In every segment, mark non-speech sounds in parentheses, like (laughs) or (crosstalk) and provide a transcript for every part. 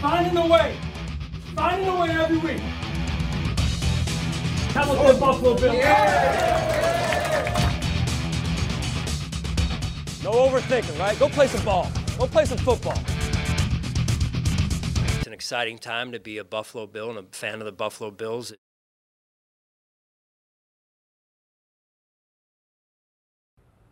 finding a way, finding a way every week. Hamilton Buffalo Bills. No overthinking, right? Go play some ball. Go play some football. It's an exciting time to be a Buffalo Bill and a fan of the Buffalo Bills.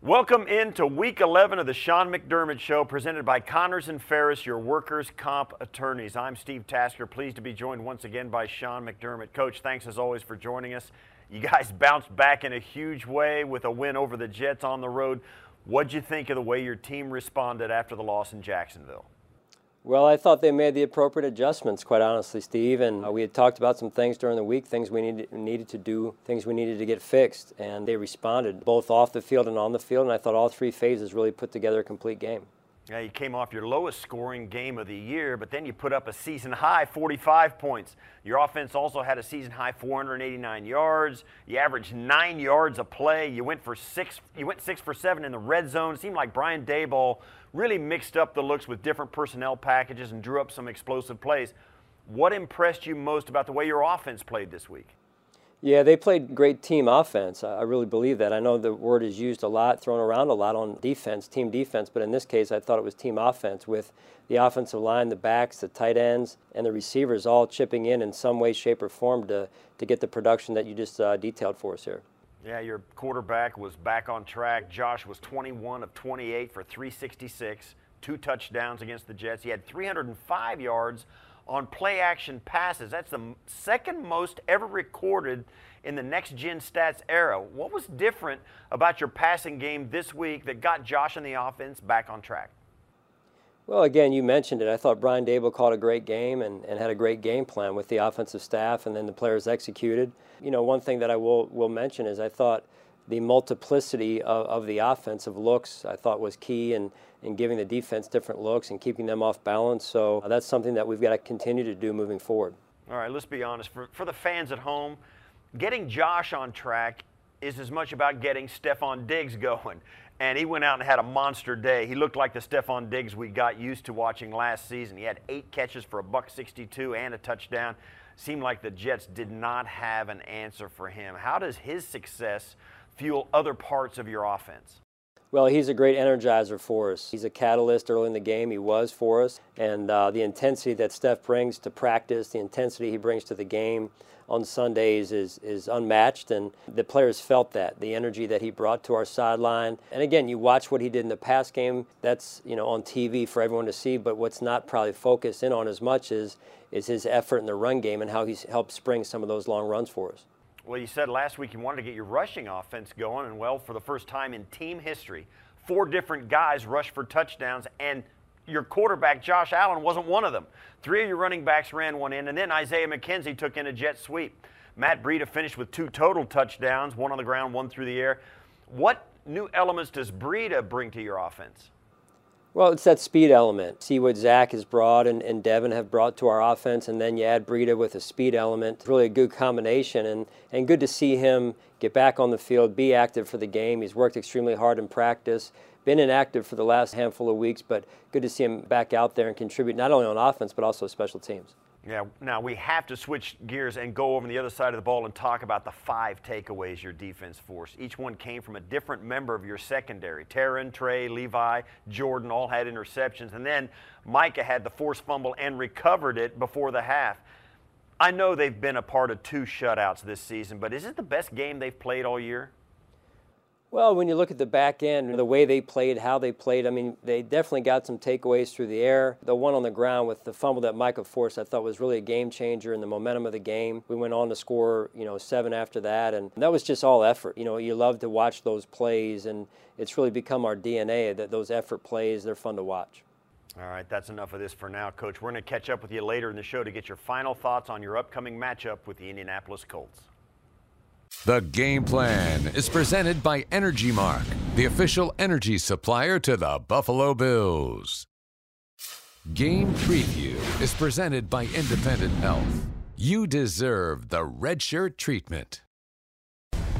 Welcome into week 11 of the Sean McDermott Show, presented by Connors and Ferris, your workers' comp attorneys. I'm Steve Tasker, pleased to be joined once again by Sean McDermott. Coach, thanks as always for joining us. You guys (laughs) bounced back in a huge way with a win over the Jets on the road. What'd you think of the way your team responded after the loss in Jacksonville? Well, I thought they made the appropriate adjustments, quite honestly, Steve. And uh, we had talked about some things during the week, things we needed, needed to do, things we needed to get fixed. And they responded both off the field and on the field. And I thought all three phases really put together a complete game. Yeah, you came off your lowest scoring game of the year, but then you put up a season high 45 points. Your offense also had a season high 489 yards. You averaged nine yards a play. You went for six. You went six for seven in the red zone. It seemed like Brian Daboll really mixed up the looks with different personnel packages and drew up some explosive plays. What impressed you most about the way your offense played this week? Yeah, they played great team offense. I really believe that. I know the word is used a lot, thrown around a lot on defense, team defense, but in this case, I thought it was team offense with the offensive line, the backs, the tight ends, and the receivers all chipping in in some way, shape, or form to, to get the production that you just uh, detailed for us here. Yeah, your quarterback was back on track. Josh was 21 of 28 for 366, two touchdowns against the Jets. He had 305 yards on play action passes. That's the second most ever recorded in the next gen stats era. What was different about your passing game this week that got Josh and the offense back on track? Well, again, you mentioned it. I thought Brian Daboll called a great game and, and had a great game plan with the offensive staff, and then the players executed. You know, one thing that I will, will mention is I thought the multiplicity of, of the offensive looks I thought was key in, in giving the defense different looks and keeping them off balance. So that's something that we've got to continue to do moving forward. All right, let's be honest. For, for the fans at home, getting Josh on track is as much about getting Stefon Diggs (laughs) going and he went out and had a monster day. He looked like the Stefon Diggs we got used to watching last season. He had eight catches for a buck 62 and a touchdown. Seemed like the Jets did not have an answer for him. How does his success fuel other parts of your offense? Well, he's a great energizer for us. He's a catalyst early in the game. He was for us. And uh, the intensity that Steph brings to practice, the intensity he brings to the game on Sundays is, is unmatched. And the players felt that, the energy that he brought to our sideline. And again, you watch what he did in the past game. That's, you know, on TV for everyone to see. But what's not probably focused in on as much is, is his effort in the run game and how he's helped spring some of those long runs for us. Well, you said last week you wanted to get your rushing offense going, and well, for the first time in team history, four different guys rushed for touchdowns, and your quarterback, Josh Allen, wasn't one of them. Three of your running backs ran one in, and then Isaiah McKenzie took in a jet sweep. Matt Breida finished with two total touchdowns, one on the ground, one through the air. What new elements does Breida bring to your offense? Well, it's that speed element. See what Zach has brought and, and Devin have brought to our offense, and then you add Breida with a speed element. It's really a good combination, and, and good to see him get back on the field, be active for the game. He's worked extremely hard in practice, been inactive for the last handful of weeks, but good to see him back out there and contribute not only on offense, but also special teams. Yeah, now we have to switch gears and go over the other side of the ball and talk about the five takeaways your defense forced. Each one came from a different member of your secondary. Taron, Trey, Levi, Jordan all had interceptions. And then Micah had the forced fumble and recovered it before the half. I know they've been a part of two shutouts this season, but is it the best game they've played all year? Well, when you look at the back end, the way they played, how they played, I mean, they definitely got some takeaways through the air. The one on the ground with the fumble that Micah forced, I thought was really a game changer in the momentum of the game. We went on to score, you know, seven after that, and that was just all effort. You know, you love to watch those plays, and it's really become our DNA that those effort plays, they're fun to watch. All right, that's enough of this for now, Coach. We're going to catch up with you later in the show to get your final thoughts on your upcoming matchup with the Indianapolis Colts. The game plan is presented by Energy Mark, the official energy supplier to the Buffalo Bills. Game preview is presented by Independent Health. You deserve the red shirt treatment.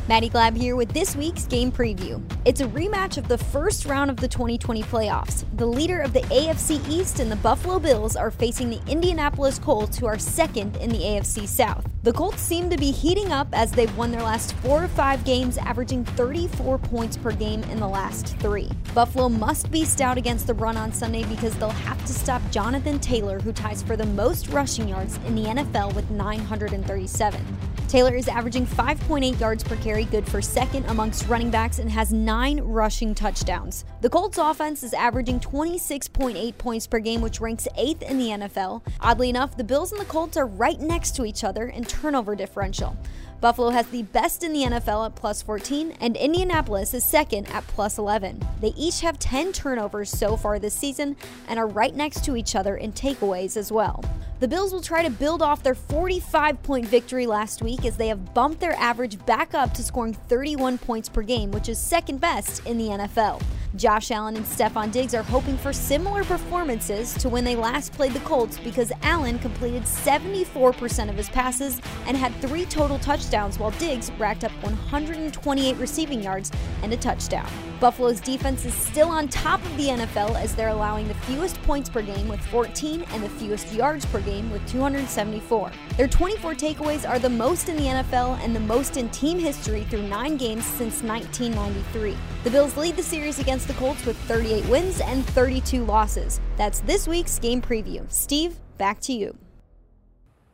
Maddie Glab here with this week's game preview. It's a rematch of the first round of the 2020 playoffs. The leader of the AFC East and the Buffalo Bills are facing the Indianapolis Colts, who are second in the AFC South. The Colts seem to be heating up as they've won their last four or five games, averaging 34 points per game in the last three. Buffalo must be stout against the run on Sunday because they'll have to stop Jonathan Taylor, who ties for the most rushing yards in the NFL with 937. Taylor is averaging 5.8 yards per carry, good for second amongst running backs, and has nine rushing touchdowns. The Colts offense is averaging 26.8 points per game, which ranks eighth in the NFL. Oddly enough, the Bills and the Colts are right next to each other in turnover differential. Buffalo has the best in the NFL at plus 14, and Indianapolis is second at plus 11. They each have 10 turnovers so far this season and are right next to each other in takeaways as well. The Bills will try to build off their 45 point victory last week as they have bumped their average back up to scoring 31 points per game, which is second best in the NFL. Josh Allen and Stefon Diggs are hoping for similar performances to when they last played the Colts because Allen completed 74% of his passes and had three total touchdowns, while Diggs racked up 128 receiving yards and a touchdown. Buffalo's defense is still on top of the NFL as they're allowing the fewest points per game with 14 and the fewest yards per game with 274. Their 24 takeaways are the most in the NFL and the most in team history through nine games since 1993. The Bills lead the series against the Colts with 38 wins and 32 losses. That's this week's game preview. Steve, back to you.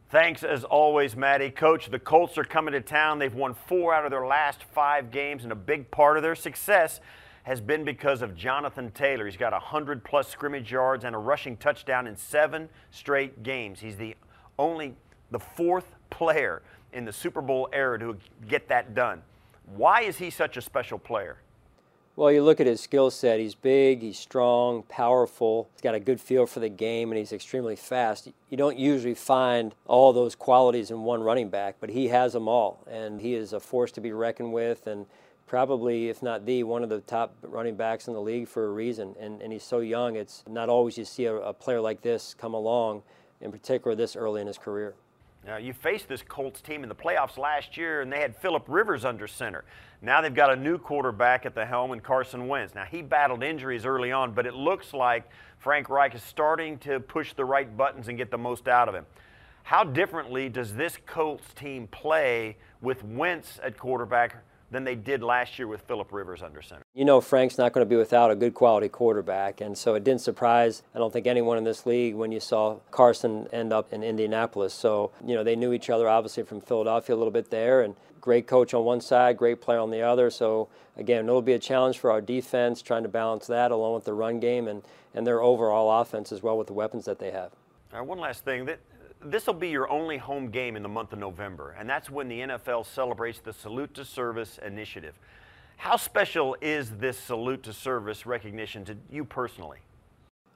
Thanks as always, Maddie. Coach, the Colts are coming to town. They've won four out of their last five games, and a big part of their success has been because of Jonathan Taylor. He's got 100 plus scrimmage yards and a rushing touchdown in seven straight games. He's the only, the fourth player in the Super Bowl era to get that done. Why is he such a special player? Well, you look at his skill set. He's big, he's strong, powerful. He's got a good feel for the game, and he's extremely fast. You don't usually find all those qualities in one running back, but he has them all, and he is a force to be reckoned with. And probably, if not the, one of the top running backs in the league for a reason. And, and he's so young. It's not always you see a, a player like this come along, in particular this early in his career. Now, you faced this Colts team in the playoffs last year, and they had Philip Rivers under center. Now they've got a new quarterback at the helm in Carson Wentz. Now, he battled injuries early on, but it looks like Frank Reich is starting to push the right buttons and get the most out of him. How differently does this Colts team play with Wentz at quarterback than they did last year with Philip Rivers under center. You know, Frank's not going to be without a good quality quarterback, and so it didn't surprise, I don't think, anyone in this league when you saw Carson end up in Indianapolis. So, you know, they knew each other obviously from Philadelphia a little bit there, and great coach on one side, great player on the other. So, again, it'll be a challenge for our defense trying to balance that along with the run game and, and their overall offense as well with the weapons that they have. All right, one last thing. That this will be your only home game in the month of November, and that's when the NFL celebrates the Salute to Service initiative. How special is this Salute to Service recognition to you personally?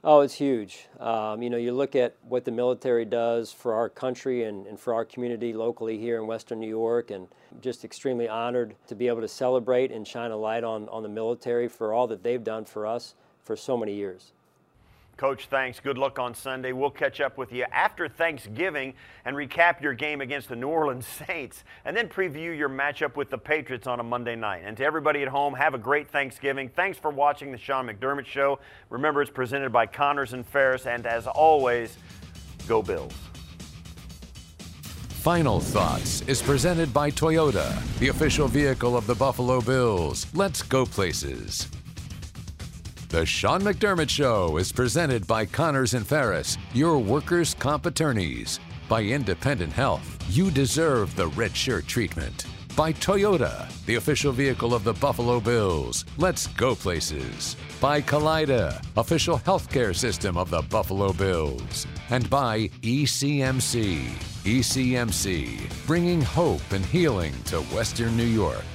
Oh, it's huge. Um, you know, you look at what the military does for our country and, and, for our community locally here in Western New York, and just extremely honored to be able to celebrate and shine a light on, on the military for all that they've done for us for so many years. Coach, thanks. Good luck on Sunday. We'll catch up with you after Thanksgiving and recap your game against the New Orleans (laughs) Saints and then preview your matchup with the Patriots on a Monday night. And to everybody at home, have a great Thanksgiving. Thanks for watching the Sean McDermott Show. Remember, it's presented by Connors and Ferris. And as always, go Bills. Final Thoughts is presented by Toyota, the official vehicle of the Buffalo Bills. Let's go places. The Sean McDermott Show is presented by Connors and Ferris, your workers' comp attorneys. By Independent Health, you deserve the red shirt treatment. By Toyota, the official vehicle of the Buffalo Bills. Let's go places. By Kaleida, official healthcare system of the Buffalo Bills. And by ECMC. ECMC, bringing hope and healing to Western New York.